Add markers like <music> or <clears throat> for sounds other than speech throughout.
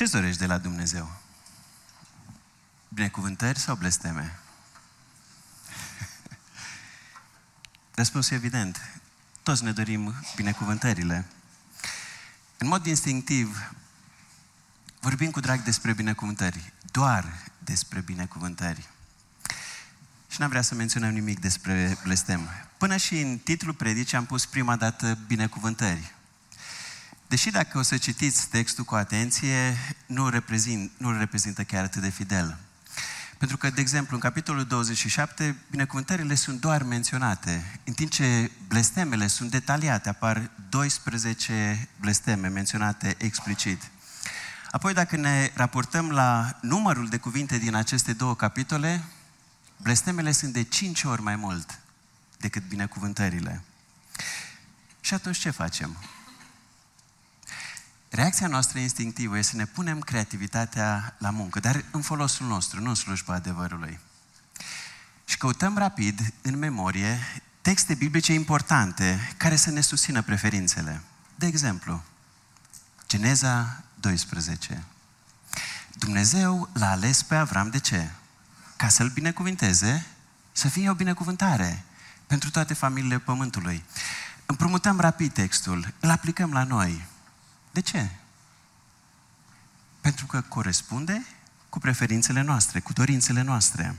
Ce-ți dorești de la Dumnezeu? Binecuvântări sau blesteme? <laughs> Răspunsul e evident. Toți ne dorim binecuvântările. În mod instinctiv, vorbim cu drag despre binecuvântări. Doar despre binecuvântări. Și n-am vrea să menționăm nimic despre blestem. Până și în titlul predicii am pus prima dată binecuvântări. Deși dacă o să citiți textul cu atenție, nu, reprezint, nu reprezintă chiar atât de fidel. Pentru că, de exemplu, în capitolul 27, binecuvântările sunt doar menționate, în timp ce blestemele sunt detaliate, apar 12 blesteme menționate explicit. Apoi, dacă ne raportăm la numărul de cuvinte din aceste două capitole, blestemele sunt de 5 ori mai mult decât binecuvântările. Și atunci ce facem? Reacția noastră instinctivă este să ne punem creativitatea la muncă, dar în folosul nostru, nu în slujba adevărului. Și căutăm rapid, în memorie, texte biblice importante care să ne susțină preferințele. De exemplu, Geneza 12. Dumnezeu l-a ales pe Avram de ce? Ca să-l binecuvinteze, să fie o binecuvântare pentru toate familiile pământului. Împrumutăm rapid textul, îl aplicăm la noi. De ce? Pentru că corespunde cu preferințele noastre, cu dorințele noastre.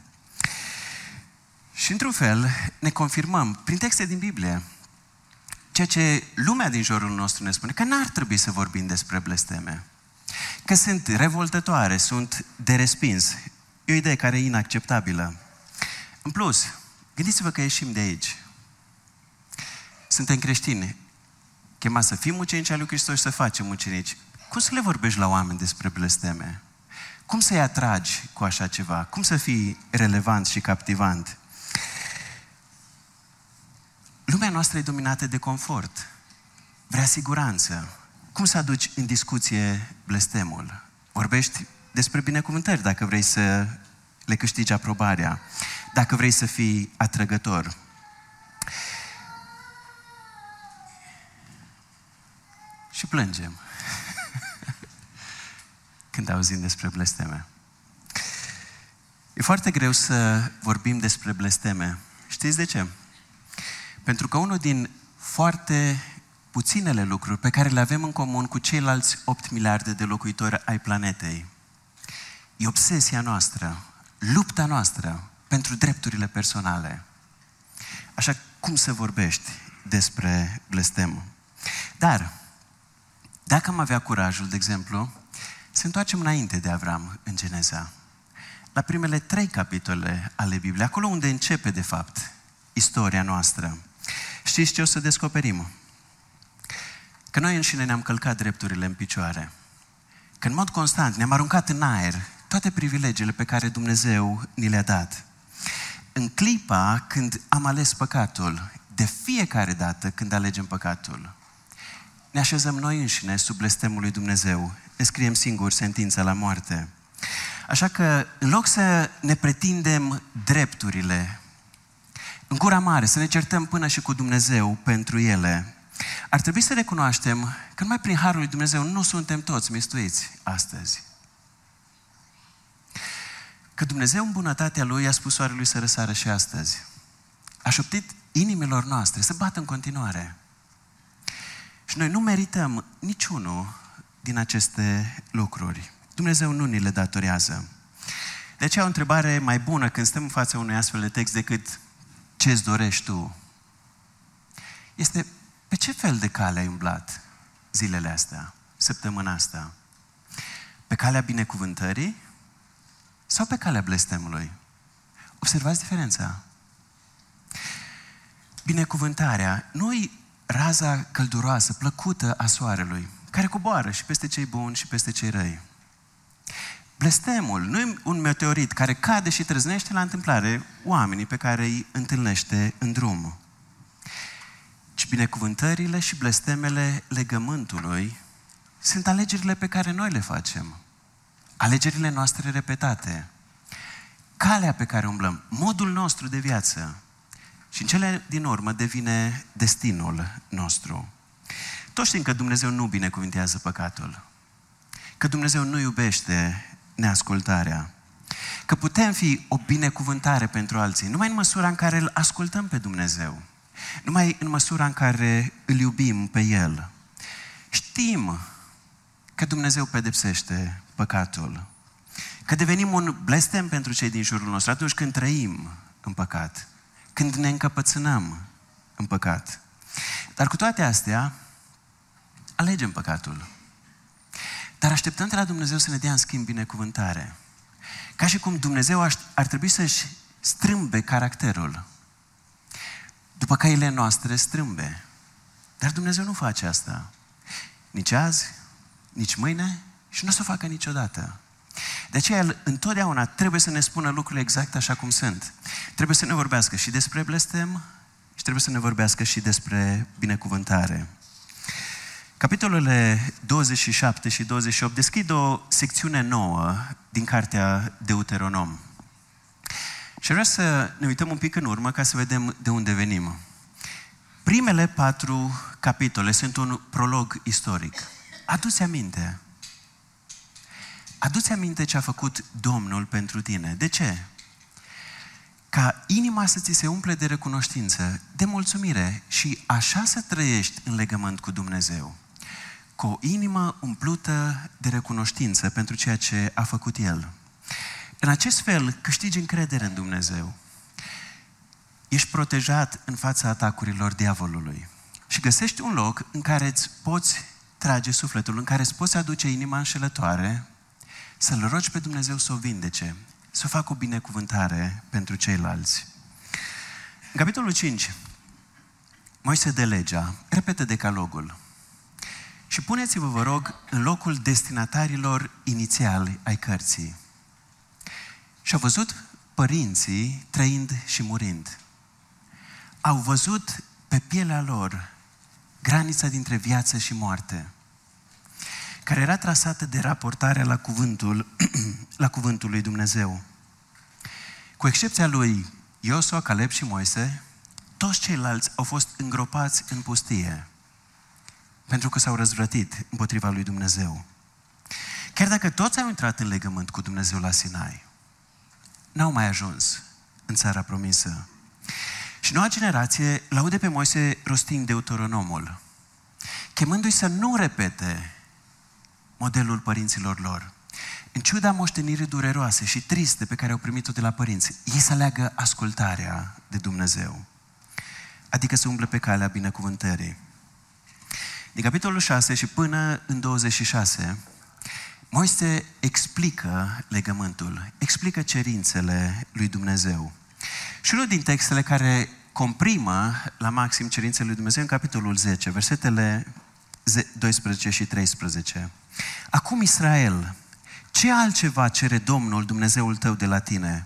Și într-un fel ne confirmăm prin texte din Biblie ceea ce lumea din jurul nostru ne spune, că n-ar trebui să vorbim despre blesteme. Că sunt revoltătoare, sunt de respins. E o idee care e inacceptabilă. În plus, gândiți-vă că ieșim de aici. Suntem creștini chemați să fim ucenici al lui Hristos și să facem ucenici. Cum să le vorbești la oameni despre blesteme? Cum să-i atragi cu așa ceva? Cum să fii relevant și captivant? Lumea noastră e dominată de confort. Vrea siguranță. Cum să aduci în discuție blestemul? Vorbești despre binecuvântări dacă vrei să le câștigi aprobarea, dacă vrei să fii atrăgător. Și plângem <laughs> când auzim despre blesteme. E foarte greu să vorbim despre blesteme. Știți de ce? Pentru că unul din foarte puținele lucruri pe care le avem în comun cu ceilalți 8 miliarde de locuitori ai planetei e obsesia noastră, lupta noastră pentru drepturile personale. Așa cum să vorbești despre blestem? Dar dacă am avea curajul, de exemplu, să întoarcem înainte de Avram în Geneza, la primele trei capitole ale Bibliei, acolo unde începe, de fapt, istoria noastră. Știți ce o să descoperim? Că noi înșine ne-am călcat drepturile în picioare. Că în mod constant ne-am aruncat în aer toate privilegiile pe care Dumnezeu ni le-a dat. În clipa când am ales păcatul, de fiecare dată când alegem păcatul, ne așezăm noi înșine sub blestemul lui Dumnezeu. Ne scriem singuri sentința la moarte. Așa că, în loc să ne pretindem drepturile, în gura mare, să ne certăm până și cu Dumnezeu pentru ele, ar trebui să recunoaștem că numai prin Harul lui Dumnezeu nu suntem toți mistuiți astăzi. Că Dumnezeu în bunătatea Lui a spus soarelui să răsară și astăzi. A șoptit inimilor noastre să bată în continuare. Și noi nu merităm niciunul din aceste lucruri. Dumnezeu nu ni le datorează. De aceea o întrebare mai bună când stăm în fața unui astfel de text decât ce îți dorești tu, este pe ce fel de cale ai umblat zilele astea, săptămâna asta? Pe calea binecuvântării sau pe calea blestemului? Observați diferența. Binecuvântarea nu raza călduroasă, plăcută a soarelui, care coboară și peste cei buni și peste cei răi. Blestemul nu e un meteorit care cade și trăznește la întâmplare oamenii pe care îi întâlnește în drum. Ci binecuvântările și blestemele legământului sunt alegerile pe care noi le facem. Alegerile noastre repetate. Calea pe care umblăm, modul nostru de viață, și în cele din urmă devine destinul nostru. Toți știm că Dumnezeu nu binecuvintează păcatul. că Dumnezeu nu iubește neascultarea. Că putem fi o binecuvântare pentru alții, numai în măsura în care îl ascultăm pe Dumnezeu. Numai în măsura în care îl iubim pe El. Știm că Dumnezeu pedepsește păcatul. Că devenim un blestem pentru cei din jurul nostru atunci când trăim în păcat. Când ne încăpățânăm în păcat. Dar cu toate astea, alegem păcatul. Dar așteptăm de la Dumnezeu să ne dea în schimb binecuvântare. Ca și cum Dumnezeu ar trebui să-și strâmbe caracterul. După căile noastre strâmbe. Dar Dumnezeu nu face asta. Nici azi, nici mâine și nu o să o facă niciodată. De aceea, El întotdeauna trebuie să ne spună lucrurile exact așa cum sunt. Trebuie să ne vorbească și despre blestem și trebuie să ne vorbească și despre binecuvântare. Capitolele 27 și 28 deschid o secțiune nouă din cartea Deuteronom. Și vreau să ne uităm un pic în urmă ca să vedem de unde venim. Primele patru capitole sunt un prolog istoric. Adu-ți aminte. Adu-ți aminte ce a făcut Domnul pentru tine. De ce? Ca inima să ți se umple de recunoștință, de mulțumire și așa să trăiești în legământ cu Dumnezeu cu o inimă umplută de recunoștință pentru ceea ce a făcut El. În acest fel câștigi încredere în Dumnezeu. Ești protejat în fața atacurilor diavolului. Și găsești un loc în care îți poți trage sufletul, în care îți poți aduce inima înșelătoare, să-L rogi pe Dumnezeu să o vindece, să facă o binecuvântare pentru ceilalți. În capitolul 5, Moise de legea, repetă decalogul. Și puneți-vă, vă rog, în locul destinatarilor inițiali ai cărții. Și au văzut părinții trăind și murind. Au văzut pe pielea lor granița dintre viață și moarte, care era trasată de raportarea la cuvântul, <clears throat> la cuvântul lui Dumnezeu. Cu excepția lui Iosua, Caleb și Moise, toți ceilalți au fost îngropați în pustie pentru că s-au răzvrătit împotriva lui Dumnezeu. Chiar dacă toți au intrat în legământ cu Dumnezeu la Sinai, n-au mai ajuns în țara promisă. Și noua generație laude pe Moise rostind Deuteronomul, chemându-i să nu repete modelul părinților lor. În ciuda moștenirii dureroase și triste pe care au primit-o de la părinți, ei să aleagă ascultarea de Dumnezeu. Adică să umble pe calea binecuvântării. Din capitolul 6 și până în 26, Moise explică legământul, explică cerințele lui Dumnezeu. Și unul din textele care comprimă la maxim cerințele lui Dumnezeu în capitolul 10, versetele 12 și 13. Acum Israel, ce altceva cere Domnul Dumnezeul tău de la tine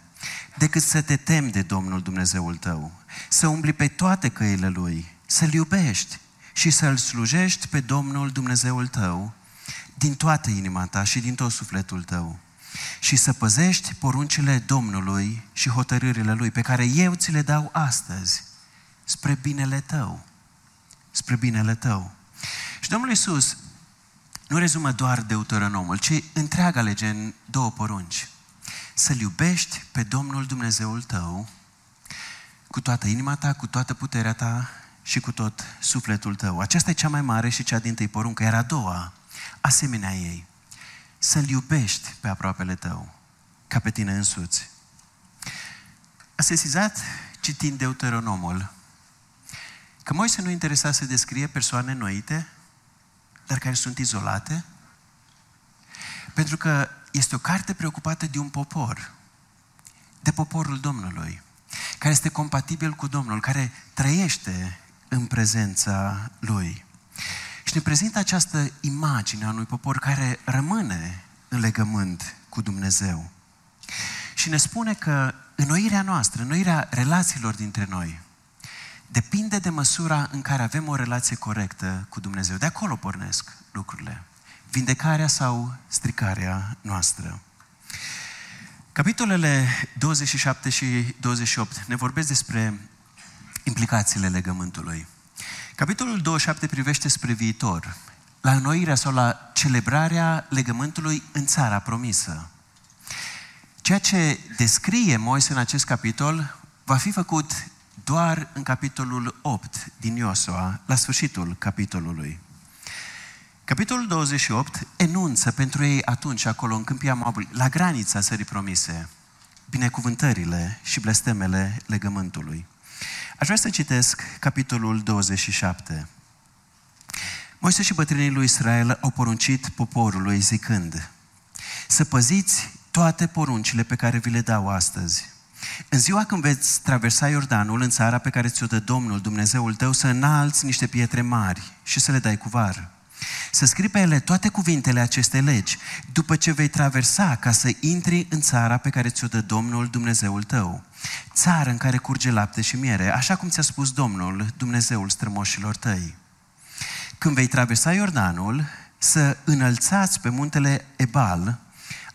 decât să te temi de Domnul Dumnezeul tău, să umbli pe toate căile Lui, să-L iubești, și să-L slujești pe Domnul Dumnezeul tău din toată inima ta și din tot sufletul tău și să păzești poruncile Domnului și hotărârile Lui pe care eu ți le dau astăzi spre binele tău. Spre binele tău. Și Domnul Iisus nu rezumă doar Deuteronomul, ci întreaga lege în două porunci. Să-L iubești pe Domnul Dumnezeul tău cu toată inima ta, cu toată puterea ta și cu tot sufletul tău. Aceasta e cea mai mare și cea din tâi poruncă, iar a doua, asemenea ei, să-L iubești pe aproapele tău, ca pe tine însuți. A sesizat, citind Deuteronomul, că Moise nu interesa să descrie persoane noite, dar care sunt izolate, pentru că este o carte preocupată de un popor, de poporul Domnului, care este compatibil cu Domnul, care trăiește în prezența Lui. Și ne prezintă această imagine a unui popor care rămâne în legământ cu Dumnezeu. Și ne spune că înnoirea noastră, înnoirea relațiilor dintre noi, depinde de măsura în care avem o relație corectă cu Dumnezeu. De acolo pornesc lucrurile. Vindecarea sau stricarea noastră. Capitolele 27 și 28 ne vorbesc despre implicațiile legământului. Capitolul 27 privește spre viitor, la înnoirea sau la celebrarea legământului în țara promisă. Ceea ce descrie Moise în acest capitol va fi făcut doar în capitolul 8 din Iosua, la sfârșitul capitolului. Capitolul 28 enunță pentru ei atunci, acolo, în câmpia Moabului, la granița țării promise, binecuvântările și blestemele legământului. Aș vrea să citesc capitolul 27. Moise și bătrânii lui Israel au poruncit poporului zicând, să păziți toate poruncile pe care vi le dau astăzi. În ziua când veți traversa Iordanul în țara pe care ți-o dă Domnul Dumnezeul tău, să înalți niște pietre mari și să le dai cu var. Să scrii pe ele toate cuvintele acestei legi, după ce vei traversa ca să intri în țara pe care ți-o dă Domnul Dumnezeul tău. Țară în care curge lapte și miere, așa cum ți-a spus Domnul, Dumnezeul strămoșilor tăi. Când vei traversa Iordanul, să înălțați pe muntele Ebal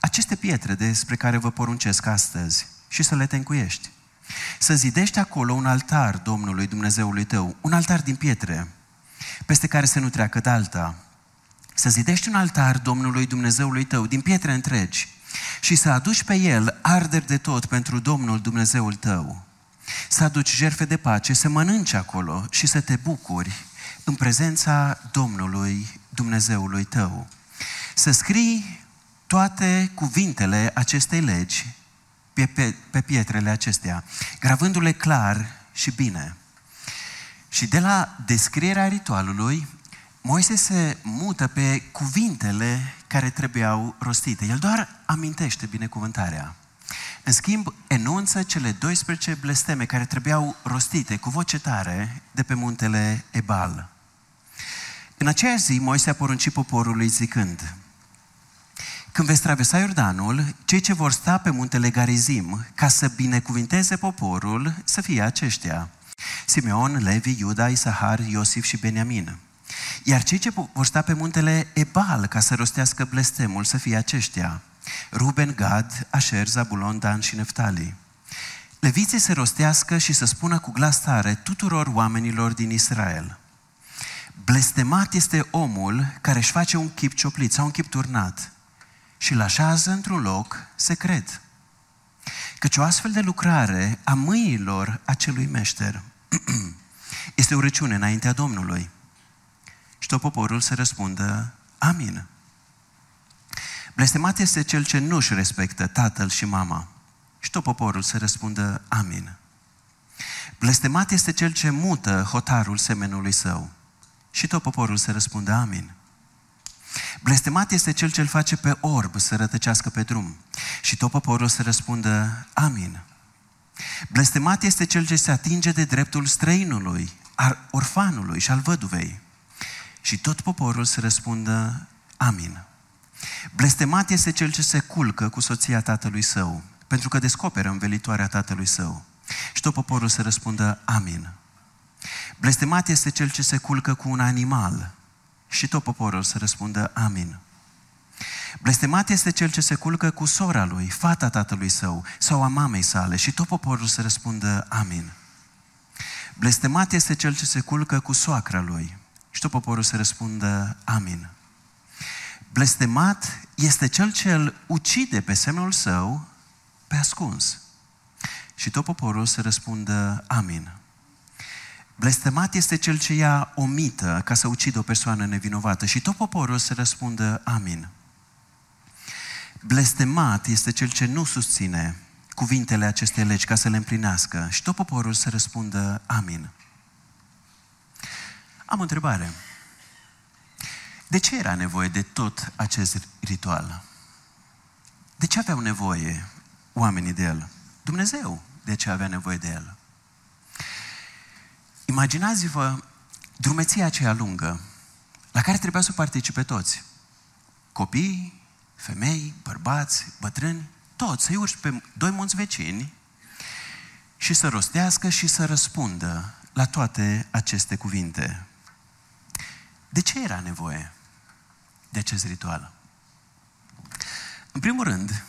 aceste pietre despre care vă poruncesc astăzi și să le tencuiești. Să zidești acolo un altar Domnului Dumnezeului tău, un altar din pietre, peste care să nu treacă de alta. Să zidești un altar Domnului Dumnezeului tău din pietre întregi și să aduci pe el arderi de tot pentru Domnul Dumnezeul tău. Să aduci jerfe de pace, să mănânci acolo și să te bucuri în prezența Domnului Dumnezeului tău. Să scrii toate cuvintele acestei legi pe, pe, pe pietrele acestea, gravându-le clar și bine. Și de la descrierea ritualului, Moise se mută pe cuvintele care trebuiau rostite. El doar amintește binecuvântarea. În schimb, enunță cele 12 blesteme care trebuiau rostite cu voce tare de pe muntele Ebal. În aceeași zi, Moise a poruncit poporului zicând, când veți traversa Iordanul, cei ce vor sta pe muntele Garizim, ca să binecuvinteze poporul, să fie aceștia. Simeon, Levi, Iuda, Isahar, Iosif și Beniamin. Iar cei ce vor sta pe muntele Ebal, ca să rostească blestemul, să fie aceștia. Ruben, Gad, Asher, Zabulon, Dan și Neftali. Leviții să rostească și să spună cu glas tare tuturor oamenilor din Israel. Blestemat este omul care își face un chip cioplit sau un chip turnat și îl așează într-un loc secret. Căci o astfel de lucrare a mâinilor acelui meșter <clears throat> este o răciune înaintea Domnului. Și tot poporul să răspundă, Amin. Blestemat este cel ce nu își respectă tatăl și mama. Și tot poporul să răspundă, Amin. Blestemat este cel ce mută hotarul semenului său. Și tot poporul să răspundă, Amin. Blestemat este cel ce îl face pe orb să rătăcească pe drum. Și tot poporul să răspundă, Amin. Blestemat este cel ce se atinge de dreptul străinului, al orfanului și al văduvei. Și tot poporul să răspundă, Amin. Blestemat este cel ce se culcă cu soția tatălui său, pentru că descoperă învelitoarea tatălui său. Și tot poporul să răspundă, Amin. Blestemat este cel ce se culcă cu un animal, și tot poporul să răspundă Amin. Blestemat este cel ce se culcă cu sora lui, fata tatălui său sau a mamei sale și tot poporul să răspundă Amin. Blestemat este cel ce se culcă cu soacra lui și tot poporul să răspundă Amin. Blestemat este cel ce îl ucide pe semnul său pe ascuns. Și tot poporul să răspundă Amin. Blestemat este cel ce ia o mită ca să ucidă o persoană nevinovată și tot poporul să răspundă amin. Blestemat este cel ce nu susține cuvintele acestei legi ca să le împlinească și tot poporul să răspundă amin. Am o întrebare. De ce era nevoie de tot acest ritual? De ce aveau nevoie oamenii de el? Dumnezeu de ce avea nevoie de el? Imaginați-vă drumeția aceea lungă, la care trebuia să participe toți. Copii, femei, bărbați, bătrâni, toți să-i urci pe doi munți vecini și să rostească și să răspundă la toate aceste cuvinte. De ce era nevoie de acest ritual? În primul rând,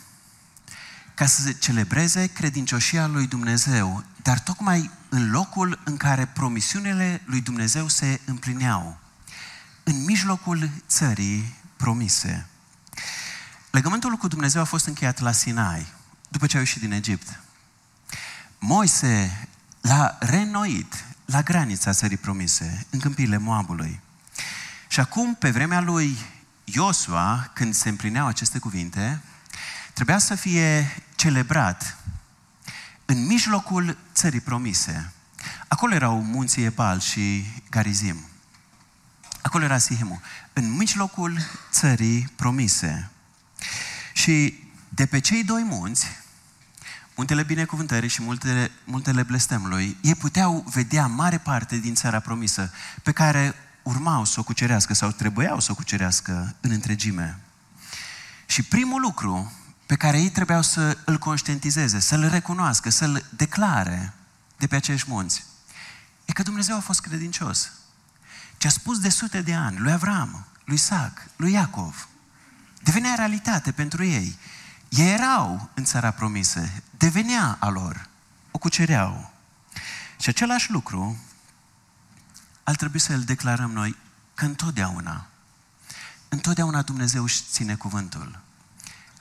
ca să se celebreze credincioșia lui Dumnezeu, dar tocmai în locul în care promisiunile lui Dumnezeu se împlineau. în mijlocul țării promise. Legământul cu Dumnezeu a fost încheiat la Sinai, după ce au ieșit din Egipt. Moise l-a reînnoit la granița țării promise, în câmpiile Moabului. Și acum, pe vremea lui Iosua, când se împlineau aceste cuvinte, trebuia să fie celebrat în mijlocul țării promise. Acolo erau munții Epal și Garizim. Acolo era Sihemu. În mijlocul țării promise. Și de pe cei doi munți, muntele binecuvântării și multele, multele blestemului, ei puteau vedea mare parte din țara promisă, pe care urmau să o cucerească sau trebuiau să o cucerească în întregime. Și primul lucru pe care ei trebuiau să îl conștientizeze, să-l recunoască, să-l declare de pe acești munți, e că Dumnezeu a fost credincios. Ce a spus de sute de ani lui Avram, lui Isaac, lui Iacov, devenea realitate pentru ei. Ei erau în țara promisă, devenea a lor, o cucereau. Și același lucru ar trebui să îl declarăm noi că întotdeauna, întotdeauna Dumnezeu își ține cuvântul,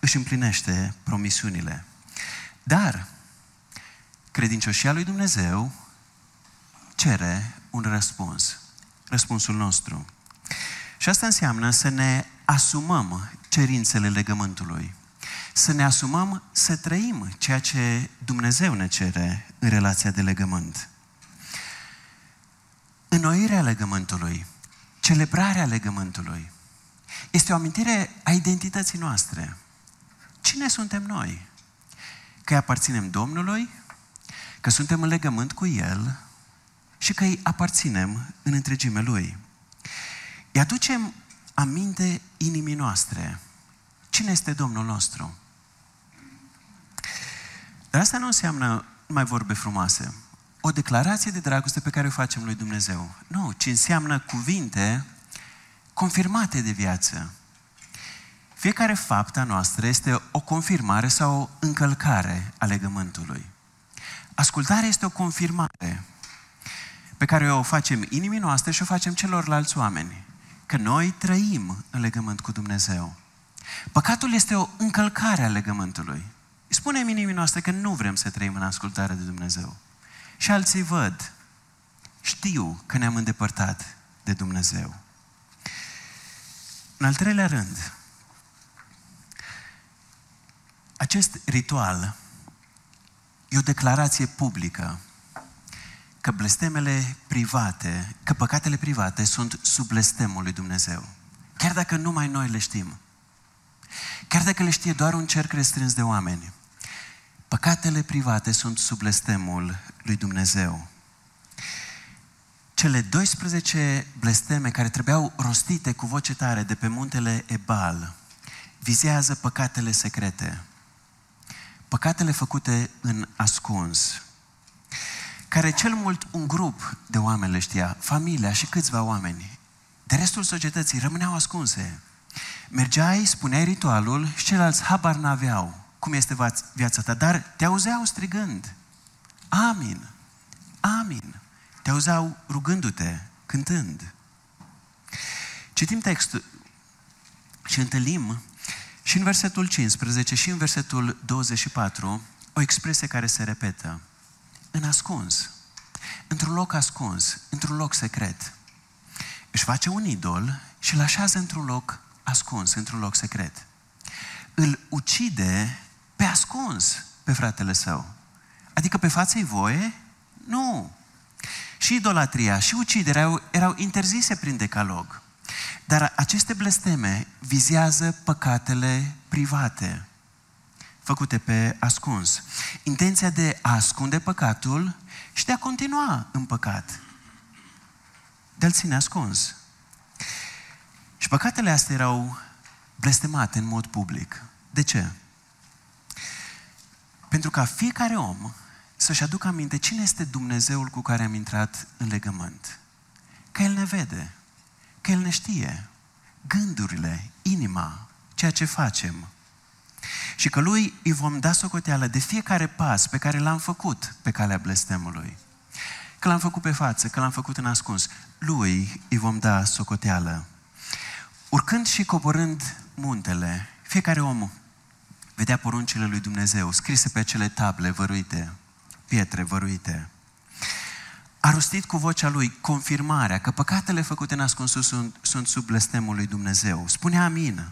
își împlinește promisiunile. Dar credincioșia lui Dumnezeu cere un răspuns, răspunsul nostru. Și asta înseamnă să ne asumăm cerințele legământului. Să ne asumăm să trăim ceea ce Dumnezeu ne cere în relația de legământ. Înnoirea legământului, celebrarea legământului, este o amintire a identității noastre. Cine suntem noi? Că îi aparținem Domnului, că suntem în legământ cu El și că îi aparținem în întregime Lui. Îi aducem aminte inimii noastre. Cine este Domnul nostru? Dar asta nu înseamnă numai vorbe frumoase. O declarație de dragoste pe care o facem lui Dumnezeu. Nu, ci înseamnă cuvinte confirmate de viață. Fiecare fapt a noastră este o confirmare sau o încălcare a legământului. Ascultarea este o confirmare pe care o facem inimii noastre și o facem celorlalți oameni că noi trăim în legământ cu Dumnezeu. Păcatul este o încălcare a legământului. Spunem inimii noastre că nu vrem să trăim în ascultare de Dumnezeu. Și alții văd, știu că ne-am îndepărtat de Dumnezeu. În al treilea rând, acest ritual e o declarație publică că blestemele private, că păcatele private sunt sub blestemul lui Dumnezeu. Chiar dacă numai noi le știm. Chiar dacă le știe doar un cerc restrâns de oameni. Păcatele private sunt sub blestemul lui Dumnezeu. Cele 12 blesteme care trebuiau rostite cu voce tare de pe muntele Ebal vizează păcatele secrete. Păcatele făcute în ascuns care cel mult un grup de oameni le știa, familia și câțiva oameni. De restul societății rămâneau ascunse. Mergeai, spuneai ritualul și ceilalți habar n-aveau cum este viața ta, dar te auzeau strigând. Amin, amin. Te auzeau rugându-te, cântând. Citim textul și întâlnim și în versetul 15 și în versetul 24 o expresie care se repetă în ascuns, într-un loc ascuns, într-un loc secret. Își face un idol și îl așează într-un loc ascuns, într-un loc secret. Îl ucide pe ascuns pe fratele său. Adică pe față-i voie? Nu. Și idolatria și uciderea erau, erau interzise prin decalog. Dar aceste blesteme vizează păcatele private făcute pe ascuns. Intenția de a ascunde păcatul și de a continua în păcat. De a-l ține ascuns. Și păcatele astea erau blestemate în mod public. De ce? Pentru ca fiecare om să-și aducă aminte cine este Dumnezeul cu care am intrat în legământ. Că El ne vede, că El ne știe gândurile, inima, ceea ce facem și că lui îi vom da socoteală de fiecare pas pe care l-am făcut pe calea blestemului. că l-am făcut pe față, că l-am făcut în ascuns. Lui îi vom da socoteală. Urcând și coborând muntele, fiecare om vedea poruncile lui Dumnezeu scrise pe acele table văruite, pietre văruite. A rostit cu vocea lui confirmarea că păcatele făcute în ascunsul sunt, sunt sub blestemul lui Dumnezeu. Spunea amin.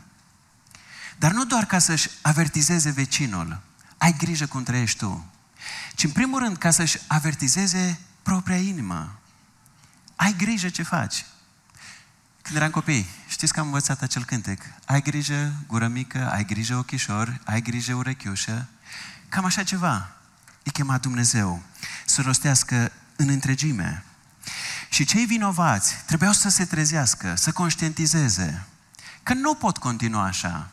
Dar nu doar ca să-și avertizeze vecinul, ai grijă cum trăiești tu, ci în primul rând ca să-și avertizeze propria inimă. Ai grijă ce faci. Când eram copii, știți că am învățat acel cântec. Ai grijă, gură mică, ai grijă, ochișor, ai grijă, urechiușă. Cam așa ceva. Îi chema Dumnezeu să rostească în întregime. Și cei vinovați trebuiau să se trezească, să conștientizeze că nu pot continua așa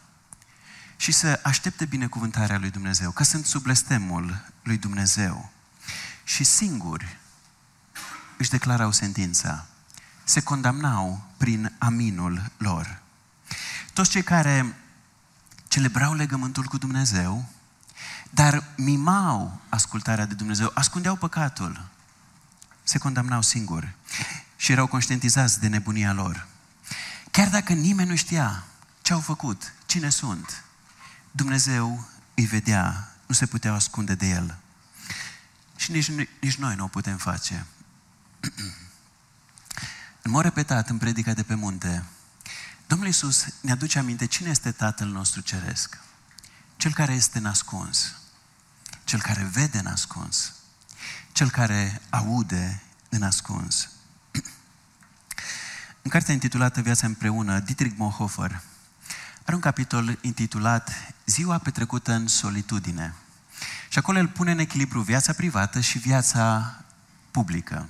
și să aștepte binecuvântarea lui Dumnezeu, că sunt sub blestemul lui Dumnezeu. Și singuri își declarau sentința. Se condamnau prin aminul lor. Toți cei care celebrau legământul cu Dumnezeu, dar mimau ascultarea de Dumnezeu, ascundeau păcatul, se condamnau singuri și erau conștientizați de nebunia lor. Chiar dacă nimeni nu știa ce au făcut, cine sunt, Dumnezeu îi vedea, nu se puteau ascunde de El. Și nici, nici noi nu o putem face. <clears throat> în mod repetat, în predica de pe munte, Domnul Iisus ne aduce aminte cine este Tatăl nostru Ceresc. Cel care este nascuns. Cel care vede nascuns. Cel care aude în ascuns. <clears throat> în cartea intitulată Viața împreună, Dietrich Bonhoeffer are un capitol intitulat Ziua petrecută în solitudine. Și acolo el pune în echilibru viața privată și viața publică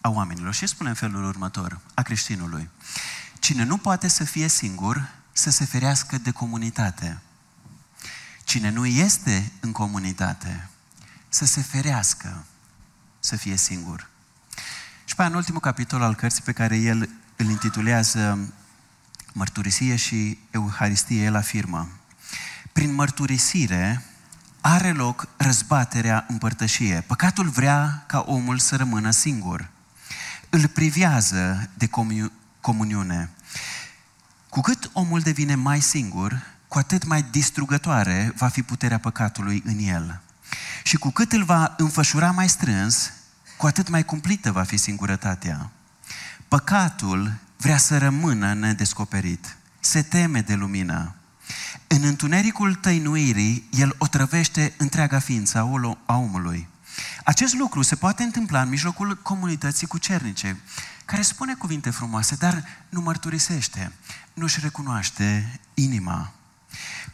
a oamenilor. Și spune în felul următor, a creștinului. Cine nu poate să fie singur, să se ferească de comunitate. Cine nu este în comunitate, să se ferească să fie singur. Și pe în ultimul capitol al cărții pe care el îl intitulează Mărturisie și Euharistie, el afirmă Prin mărturisire are loc răzbaterea împărtășie. Păcatul vrea ca omul să rămână singur. Îl privează de comuniune. Cu cât omul devine mai singur, cu atât mai distrugătoare va fi puterea păcatului în el. Și cu cât îl va înfășura mai strâns, cu atât mai cumplită va fi singurătatea. Păcatul vrea să rămână nedescoperit, se teme de lumină. În întunericul tăinuirii, el otrăvește întreaga ființă a omului. Acest lucru se poate întâmpla în mijlocul comunității cucernice, care spune cuvinte frumoase, dar nu mărturisește, nu-și recunoaște inima.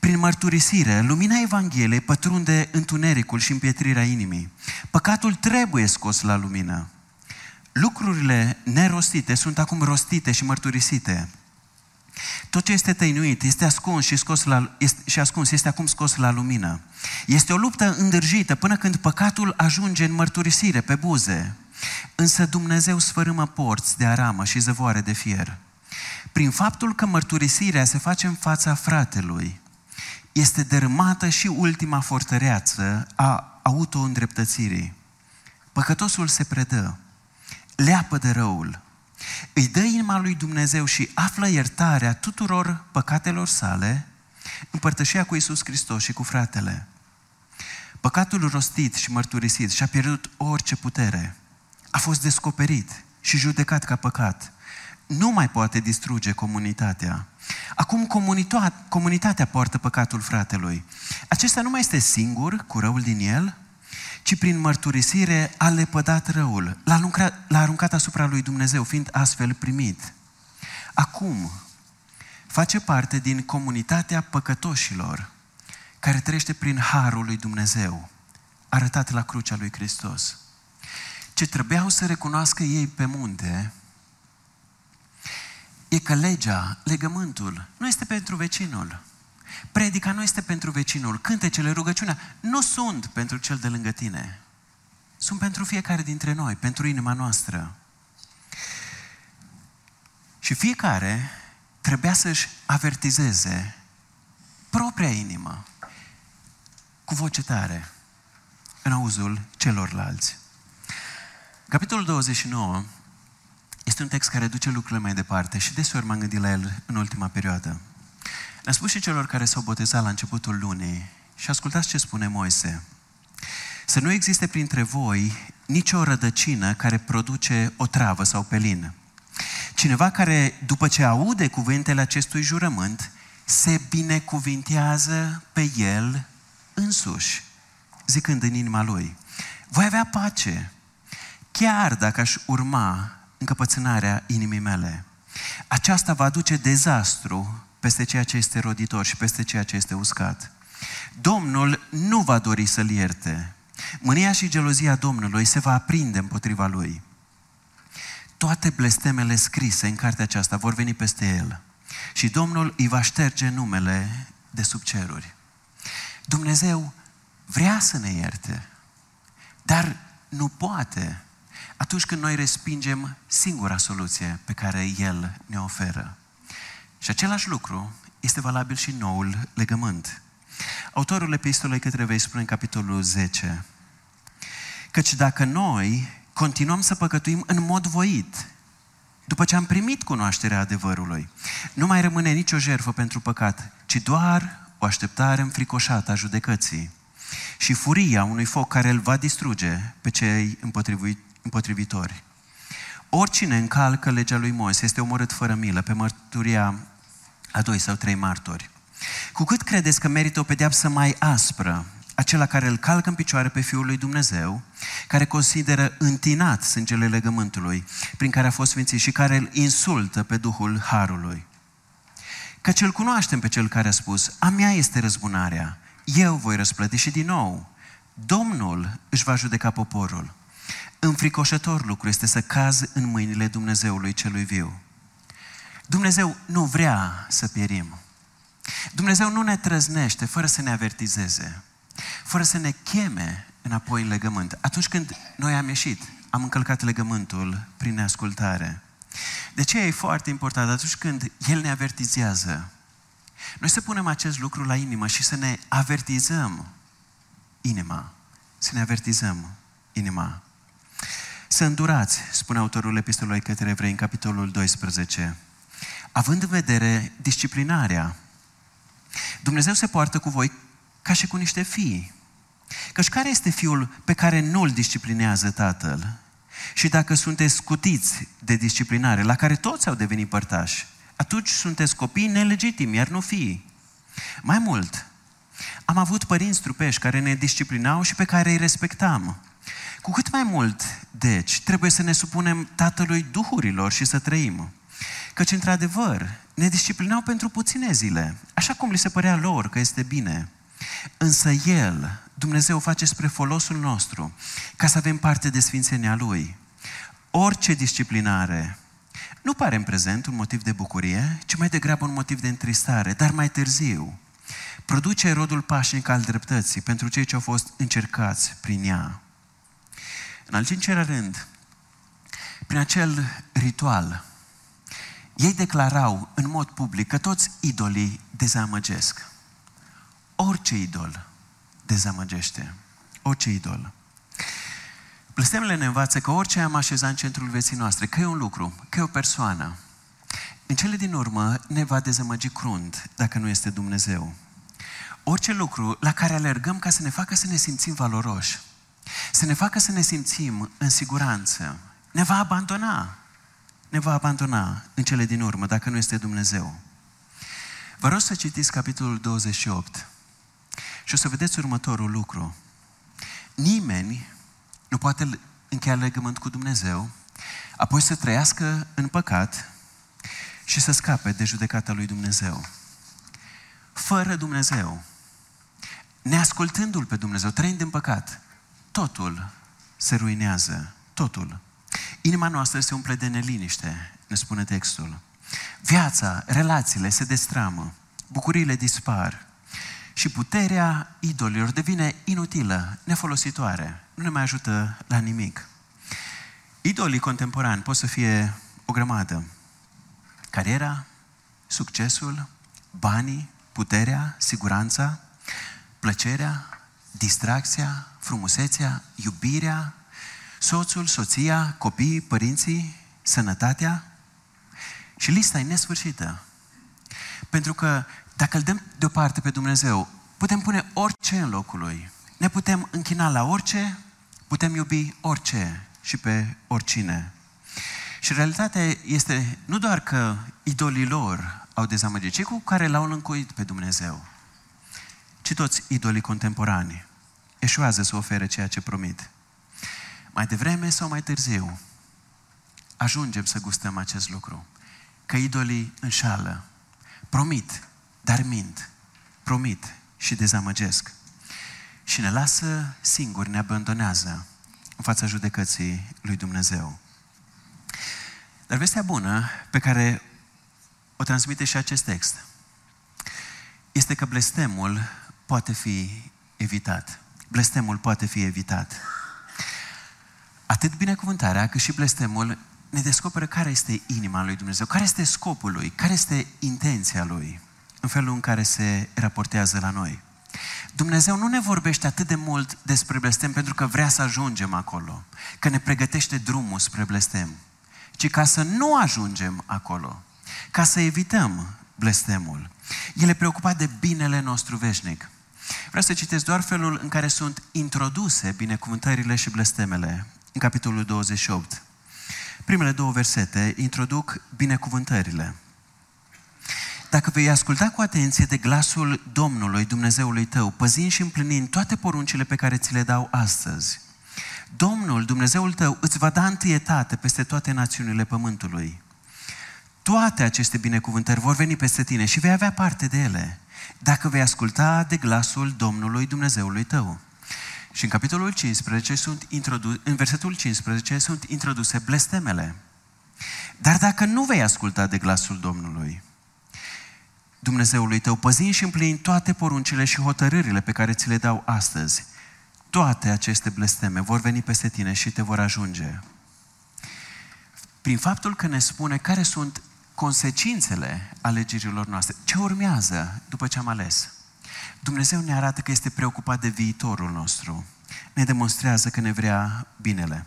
Prin mărturisire, lumina Evangheliei pătrunde întunericul și împietrirea inimii. Păcatul trebuie scos la lumină. Lucrurile nerostite sunt acum rostite și mărturisite. Tot ce este tăinuit, este ascuns și, scos la, este, și ascuns, este acum scos la lumină. Este o luptă îndârjită până când păcatul ajunge în mărturisire pe buze. Însă Dumnezeu sfărâmă porți de aramă și zăvoare de fier. Prin faptul că mărturisirea se face în fața fratelui, este dărâmată și ultima fortăreață a auto-îndreptățirii. Păcătosul se predă, leapă de răul, îi dă inima lui Dumnezeu și află iertarea tuturor păcatelor sale, împărtășia cu Isus Hristos și cu fratele. Păcatul rostit și mărturisit și-a pierdut orice putere. A fost descoperit și judecat ca păcat. Nu mai poate distruge comunitatea. Acum comunitatea poartă păcatul fratelui. Acesta nu mai este singur cu răul din el, ci prin mărturisire a lepădat răul, l-a aruncat, l-a aruncat asupra lui Dumnezeu, fiind astfel primit. Acum face parte din comunitatea păcătoșilor care trăiește prin harul lui Dumnezeu, arătat la crucea lui Hristos. Ce trebuiau să recunoască ei pe munte e că legea, legământul, nu este pentru vecinul. Predica nu este pentru vecinul. Cântecele, rugăciunea nu sunt pentru cel de lângă tine. Sunt pentru fiecare dintre noi, pentru inima noastră. Și fiecare trebuia să-și avertizeze propria inimă cu voce tare în auzul celorlalți. Capitolul 29 este un text care duce lucrurile mai departe și deseori m-am gândit la el în ultima perioadă. Le-am spus și celor care s-au botezat la începutul lunii și ascultați ce spune Moise. Să nu existe printre voi nicio rădăcină care produce o travă sau pelin. Cineva care, după ce aude cuvintele acestui jurământ, se binecuvintează pe el însuși, zicând în inima lui, voi avea pace, chiar dacă aș urma încăpățânarea inimii mele. Aceasta va aduce dezastru peste ceea ce este roditor și peste ceea ce este uscat. Domnul nu va dori să-l ierte. Mânia și gelozia Domnului se va aprinde împotriva lui. Toate blestemele scrise în cartea aceasta vor veni peste el și Domnul îi va șterge numele de sub ceruri. Dumnezeu vrea să ne ierte, dar nu poate atunci când noi respingem singura soluție pe care El ne oferă. Și același lucru este valabil și noul legământ. Autorul epistolei către vei spune în capitolul 10 Căci dacă noi continuăm să păcătuim în mod voit, după ce am primit cunoașterea adevărului, nu mai rămâne nicio jertfă pentru păcat, ci doar o așteptare înfricoșată a judecății și furia unui foc care îl va distruge pe cei împotrivitori. Oricine încalcă legea lui Moise este omorât fără milă pe mărturia a doi sau trei martori. Cu cât credeți că merită o pedeapsă mai aspră, acela care îl calcă în picioare pe Fiul lui Dumnezeu, care consideră întinat sângele legământului, prin care a fost sfințit și care îl insultă pe Duhul Harului. Căci îl cunoaștem pe cel care a spus, a mea este răzbunarea, eu voi răsplăti și din nou. Domnul își va judeca poporul. Înfricoșător lucru este să cazi în mâinile Dumnezeului celui viu. Dumnezeu nu vrea să pierim. Dumnezeu nu ne trăznește fără să ne avertizeze, fără să ne cheme înapoi în legământ. Atunci când noi am ieșit, am încălcat legământul prin neascultare. De ce e foarte important atunci când El ne avertizează? Noi să punem acest lucru la inimă și să ne avertizăm inima. Să ne avertizăm inima. Să îndurați, spune autorul epistolului către evrei în capitolul 12, având în vedere disciplinarea. Dumnezeu se poartă cu voi ca și cu niște fii. Căci care este fiul pe care nu-l disciplinează tatăl? Și dacă sunteți scutiți de disciplinare, la care toți au devenit părtași, atunci sunteți copii nelegitimi, iar nu fii. Mai mult, am avut părinți trupești care ne disciplinau și pe care îi respectam. Cu cât mai mult, deci, trebuie să ne supunem Tatălui Duhurilor și să trăim. Căci, într-adevăr, ne disciplinau pentru puține zile, așa cum li se părea lor că este bine. Însă El, Dumnezeu, face spre folosul nostru, ca să avem parte de sfințenia Lui. Orice disciplinare nu pare în prezent un motiv de bucurie, ci mai degrabă un motiv de întristare, dar mai târziu produce rodul pașnic al dreptății pentru cei ce au fost încercați prin ea. În al cincilea rând, prin acel ritual, ei declarau în mod public că toți idolii dezamăgesc. Orice idol dezamăgește. Orice idol. Blestemele ne învață că orice am așezat în centrul vieții noastre, că e un lucru, că e o persoană, în cele din urmă ne va dezamăgi crunt dacă nu este Dumnezeu. Orice lucru la care alergăm ca să ne facă să ne simțim valoroși, să ne facă să ne simțim în siguranță, ne va abandona. Ne va abandona în cele din urmă dacă nu este Dumnezeu. Vă rog să citiți capitolul 28 și o să vedeți următorul lucru. Nimeni nu poate încheia legământ cu Dumnezeu, apoi să trăiască în păcat și să scape de judecata lui Dumnezeu. Fără Dumnezeu, neascultându-L pe Dumnezeu, trăind în păcat, totul se ruinează. Totul. Inima noastră se umple de neliniște, ne spune textul. Viața, relațiile se destramă, bucuriile dispar, și puterea idolilor devine inutilă, nefolositoare, nu ne mai ajută la nimic. Idolii contemporani pot să fie o grămadă. Cariera, succesul, banii, puterea, siguranța, plăcerea, distracția, frumusețea, iubirea, soțul, soția, copiii, părinții, sănătatea. Și lista e nesfârșită. Pentru că dacă îl dăm deoparte pe Dumnezeu, putem pune orice în locul lui. Ne putem închina la orice, putem iubi orice și pe oricine. Și realitatea este nu doar că idolii lor au dezamăgit, cei cu care l-au încuit pe Dumnezeu, ci toți idolii contemporani eșuează să ofere ceea ce promit. Mai devreme sau mai târziu, ajungem să gustăm acest lucru. Că idolii înșală, promit, dar mint, promit și dezamăgesc. Și ne lasă singuri, ne abandonează în fața judecății lui Dumnezeu. Dar vestea bună pe care o transmite și acest text este că blestemul poate fi evitat. Blestemul poate fi evitat. Atât binecuvântarea cât și blestemul ne descoperă care este inima lui Dumnezeu, care este scopul lui, care este intenția lui în felul în care se raportează la noi. Dumnezeu nu ne vorbește atât de mult despre blestem pentru că vrea să ajungem acolo, că ne pregătește drumul spre blestem, ci ca să nu ajungem acolo, ca să evităm blestemul. El e preocupat de binele nostru veșnic. Vreau să citesc doar felul în care sunt introduse binecuvântările și blestemele în capitolul 28. Primele două versete introduc binecuvântările. Dacă vei asculta cu atenție de glasul Domnului, Dumnezeului tău, păzind și împlinind toate poruncile pe care ți le dau astăzi, Domnul, Dumnezeul tău, îți va da întâietate peste toate națiunile pământului. Toate aceste binecuvântări vor veni peste tine și vei avea parte de ele, dacă vei asculta de glasul Domnului, Dumnezeului tău. Și în capitolul 15 sunt introdus, în versetul 15 sunt introduse blestemele. Dar dacă nu vei asculta de glasul Domnului, Dumnezeului tău, păzind și împlinind toate poruncile și hotărârile pe care ți le dau astăzi, toate aceste blesteme vor veni peste tine și te vor ajunge. Prin faptul că ne spune care sunt consecințele alegerilor noastre, ce urmează după ce am ales. Dumnezeu ne arată că este preocupat de viitorul nostru. Ne demonstrează că ne vrea binele.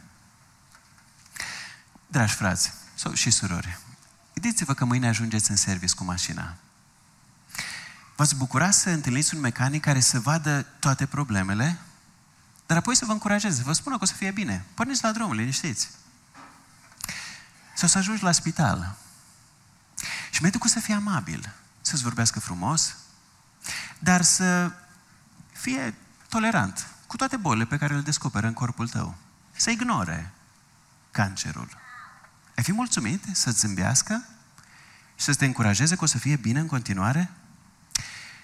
Dragi frați sau și surori, gândiți-vă că mâine ajungeți în service cu mașina. V-ați bucura să întâlniți un mecanic care să vadă toate problemele, dar apoi să vă încurajeze, vă spună că o să fie bine. Porniți la drum, liniștiți. Sau să ajungi la spital. Și medicul să fie amabil, să-ți vorbească frumos, dar să fie tolerant cu toate bolile pe care le descoperă în corpul tău. Să ignore cancerul. Ai fi mulțumit să-ți zâmbească și să te încurajeze că o să fie bine în continuare?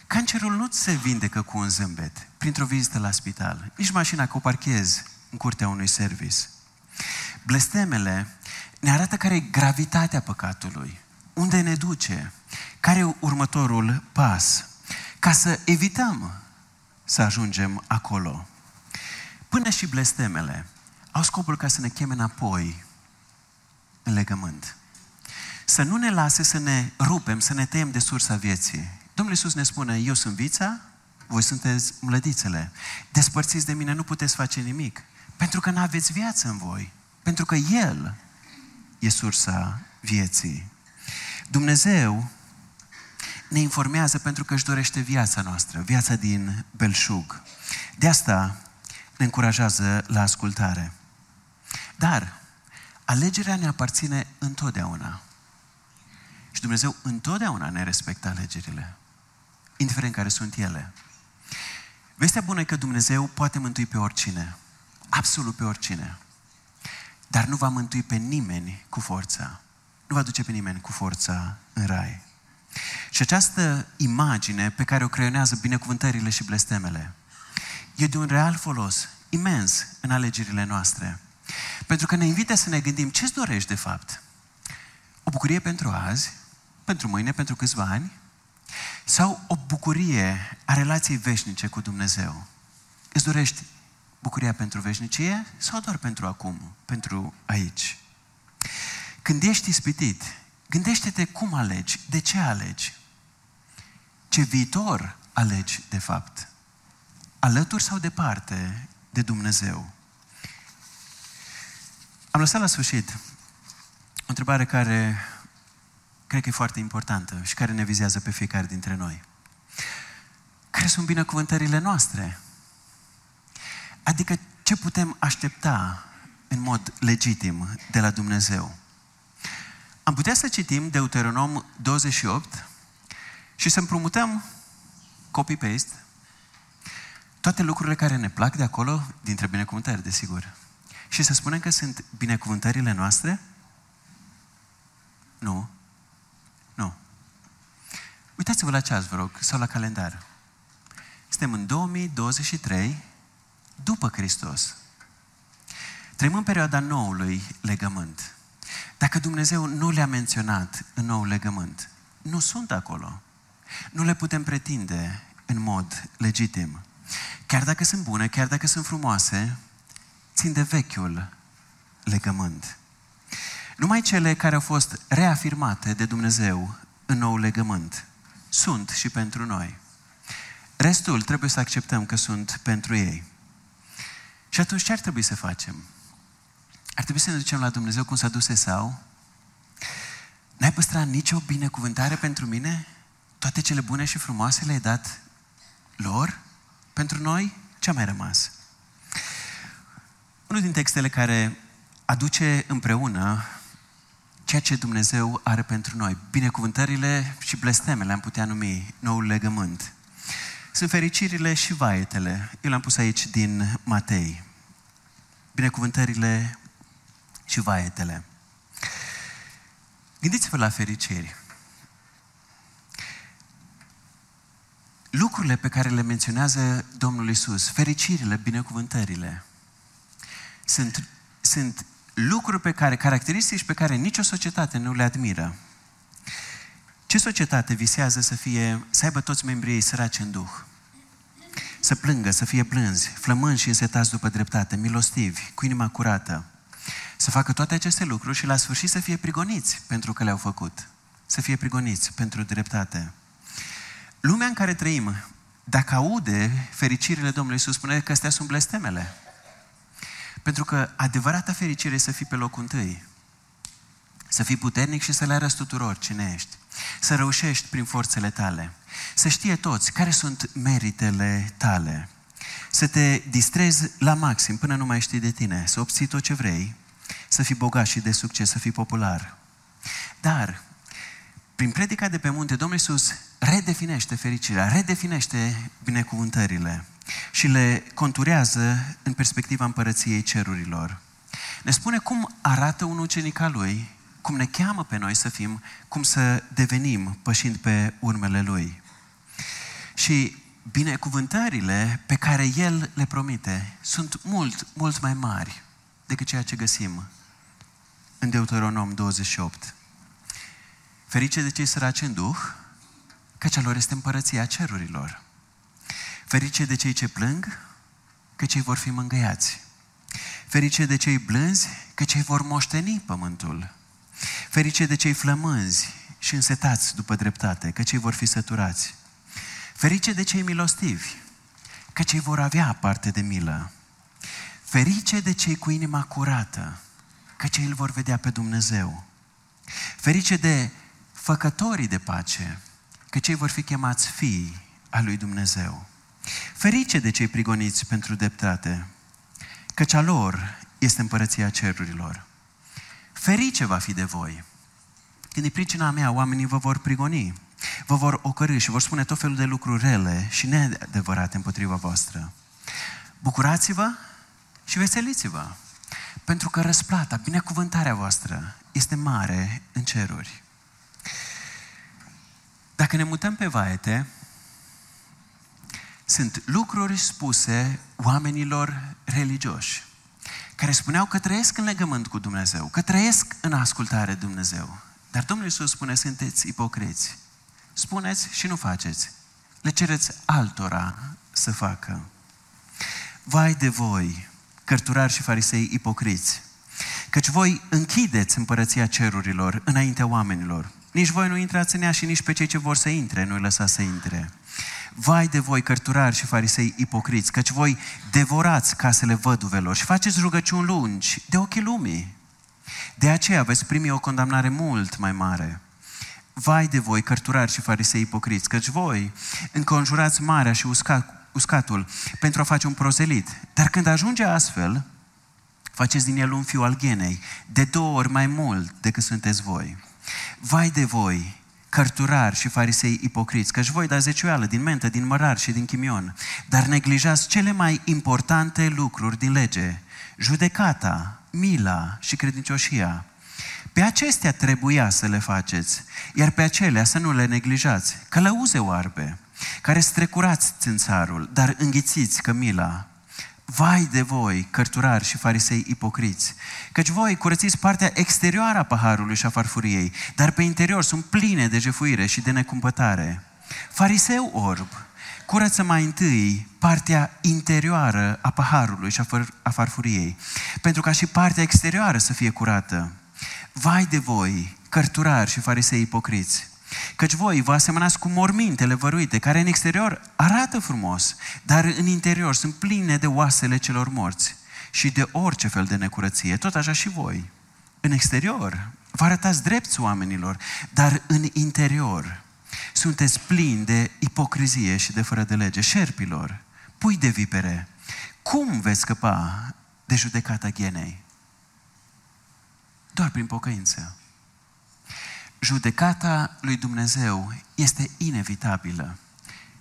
Cancerul nu se vindecă cu un zâmbet, printr-o vizită la spital, nici mașina că o parchezi în curtea unui service. Blestemele ne arată care e gravitatea păcatului, unde ne duce, care e următorul pas, ca să evităm să ajungem acolo. Până și blestemele au scopul ca să ne cheme înapoi în legământ. Să nu ne lase să ne rupem, să ne tăiem de sursa vieții. Domnul Iisus ne spune, eu sunt vița, voi sunteți mlădițele. Despărțiți de mine, nu puteți face nimic. Pentru că nu aveți viață în voi. Pentru că El e sursa vieții. Dumnezeu ne informează pentru că își dorește viața noastră, viața din belșug. De asta ne încurajează la ascultare. Dar alegerea ne aparține întotdeauna. Și Dumnezeu întotdeauna ne respectă alegerile indiferent care sunt ele. Vestea bună e că Dumnezeu poate mântui pe oricine, absolut pe oricine, dar nu va mântui pe nimeni cu forța. Nu va duce pe nimeni cu forța în rai. Și această imagine pe care o creionează binecuvântările și blestemele e de un real folos imens în alegerile noastre. Pentru că ne invită să ne gândim ce-ți dorești de fapt. O bucurie pentru azi, pentru mâine, pentru câțiva ani, sau o bucurie a relației veșnice cu Dumnezeu. Îți dorești bucuria pentru veșnicie sau doar pentru acum, pentru aici? Când ești ispitit, gândește-te cum alegi, de ce alegi, ce viitor alegi de fapt, alături sau departe de Dumnezeu. Am lăsat la sfârșit o întrebare care cred că e foarte importantă și care ne vizează pe fiecare dintre noi. Care sunt binecuvântările noastre? Adică ce putem aștepta în mod legitim de la Dumnezeu? Am putea să citim Deuteronom 28 și să împrumutăm copy-paste toate lucrurile care ne plac de acolo, dintre binecuvântări, desigur. Și să spunem că sunt binecuvântările noastre? Nu. Nu. Uitați-vă la ceas, vă rog, sau la calendar. Suntem în 2023 după Hristos. Trăim în perioada noului legământ. Dacă Dumnezeu nu le-a menționat în nou legământ, nu sunt acolo. Nu le putem pretinde în mod legitim. Chiar dacă sunt bune, chiar dacă sunt frumoase, țin de vechiul legământ. Numai cele care au fost reafirmate de Dumnezeu în nou legământ sunt și pentru noi. Restul trebuie să acceptăm că sunt pentru ei. Și atunci ce ar trebui să facem? Ar trebui să ne ducem la Dumnezeu cum s-a dus Esau? N-ai păstrat nicio binecuvântare pentru mine? Toate cele bune și frumoase le-ai dat lor? Pentru noi? Ce a mai rămas? Unul din textele care aduce împreună ceea ce Dumnezeu are pentru noi. Binecuvântările și blestemele am putea numi noul legământ. Sunt fericirile și vaietele. Eu le-am pus aici din Matei. Binecuvântările și vaietele. Gândiți-vă la fericiri. Lucrurile pe care le menționează Domnul Isus, fericirile, binecuvântările, sunt, sunt lucruri pe care, caracteristici pe care nicio societate nu le admiră. Ce societate visează să fie, să aibă toți membrii ei săraci în duh? Să plângă, să fie blânzi, flămânzi și însetați după dreptate, milostivi, cu inima curată. Să facă toate aceste lucruri și la sfârșit să fie prigoniți pentru că le-au făcut. Să fie prigoniți pentru dreptate. Lumea în care trăim, dacă aude fericirile Domnului Iisus, spune că astea sunt blestemele. Pentru că adevărata fericire să fii pe locul întâi. Să fii puternic și să le arăți tuturor cine ești. Să reușești prin forțele tale. Să știe toți care sunt meritele tale. Să te distrezi la maxim până nu mai știi de tine. Să obții tot ce vrei. Să fii bogat și de succes, să fii popular. Dar, prin predica de pe munte, Domnul Iisus redefinește fericirea, redefinește binecuvântările și le conturează în perspectiva împărăției cerurilor. Ne spune cum arată un ucenic al lui, cum ne cheamă pe noi să fim, cum să devenim pășind pe urmele lui. Și binecuvântările pe care El le promite sunt mult, mult mai mari decât ceea ce găsim în Deuteronom 28. Ferice de cei săraci în duh, căci a lor este împărăția cerurilor. Ferice de cei ce plâng, că cei vor fi mângâiați. Ferice de cei blânzi, că cei vor moșteni pământul. Ferice de cei flămânzi și însetați după dreptate, că cei vor fi săturați. Ferice de cei milostivi, că cei vor avea parte de milă. Ferice de cei cu inima curată, că cei îl vor vedea pe Dumnezeu. Ferice de făcătorii de pace, că cei vor fi chemați fii al lui Dumnezeu. Ferice de cei prigoniți pentru dreptate, căci a lor este împărăția cerurilor. Ferice va fi de voi. Când e pricina mea, oamenii vă vor prigoni, vă vor ocărâ și vor spune tot felul de lucruri rele și neadevărate împotriva voastră. Bucurați-vă și veseliți-vă, pentru că răsplata, binecuvântarea voastră este mare în ceruri. Dacă ne mutăm pe vaete, sunt lucruri spuse oamenilor religioși, care spuneau că trăiesc în legământ cu Dumnezeu, că trăiesc în ascultare de Dumnezeu. Dar Domnul Iisus spune, sunteți ipocriți. Spuneți și nu faceți. Le cereți altora să facă. Vai de voi, cărturari și farisei ipocriți, căci voi închideți împărăția cerurilor înaintea oamenilor. Nici voi nu intrați în ea și nici pe cei ce vor să intre nu-i lăsați să intre. Vai de voi, cărturari și farisei ipocriți, căci voi devorați casele văduvelor și faceți rugăciuni lungi de ochii lumii. De aceea veți primi o condamnare mult mai mare. Vai de voi, cărturari și farisei ipocriți, căci voi înconjurați marea și uscat, uscatul pentru a face un prozelit. Dar când ajunge astfel, faceți din el un fiu al ghenei, de două ori mai mult decât sunteți voi. Vai de voi, cărturari și farisei ipocriți, căci voi dați zecioală din mentă, din mărar și din chimion, dar neglijați cele mai importante lucruri din lege, judecata, mila și credincioșia. Pe acestea trebuia să le faceți, iar pe acelea să nu le neglijați. Călăuze oarbe, care strecurați țânțarul, dar înghițiți cămila. Vai de voi, cărturari și farisei ipocriți, căci voi curățiți partea exterioară a paharului și a farfuriei, dar pe interior sunt pline de jefuire și de necumpătare. Fariseu orb, curăță mai întâi partea interioară a paharului și a farfuriei, pentru ca și partea exterioară să fie curată. Vai de voi, cărturari și farisei ipocriți, Căci voi vă asemănați cu mormintele văruite, care în exterior arată frumos, dar în interior sunt pline de oasele celor morți și de orice fel de necurăție. Tot așa și voi. În exterior vă arătați drepți oamenilor, dar în interior sunteți plini de ipocrizie și de fără de lege. Șerpilor, pui de vipere, cum veți scăpa de judecata ghenei? Doar prin pocăință judecata lui Dumnezeu este inevitabilă.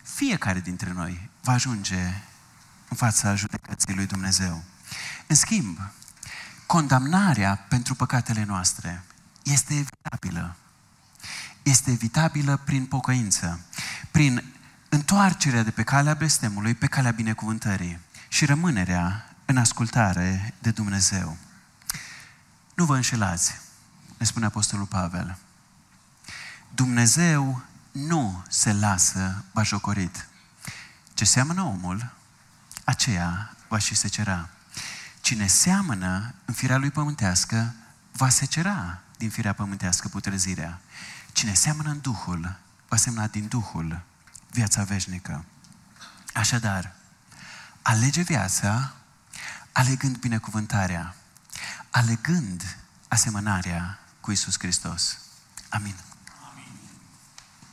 Fiecare dintre noi va ajunge în fața judecății lui Dumnezeu. În schimb, condamnarea pentru păcatele noastre este evitabilă. Este evitabilă prin pocăință, prin întoarcerea de pe calea blestemului pe calea binecuvântării și rămânerea în ascultare de Dumnezeu. Nu vă înșelați, ne spune Apostolul Pavel. Dumnezeu nu se lasă bajocorit. Ce seamănă omul, aceea va și secera. Cine seamănă în firea lui pământească, va secera din firea pământească putrezirea. Cine seamănă în Duhul, va semna din Duhul viața veșnică. Așadar, alege viața alegând binecuvântarea, alegând asemănarea cu Isus Hristos. Amin.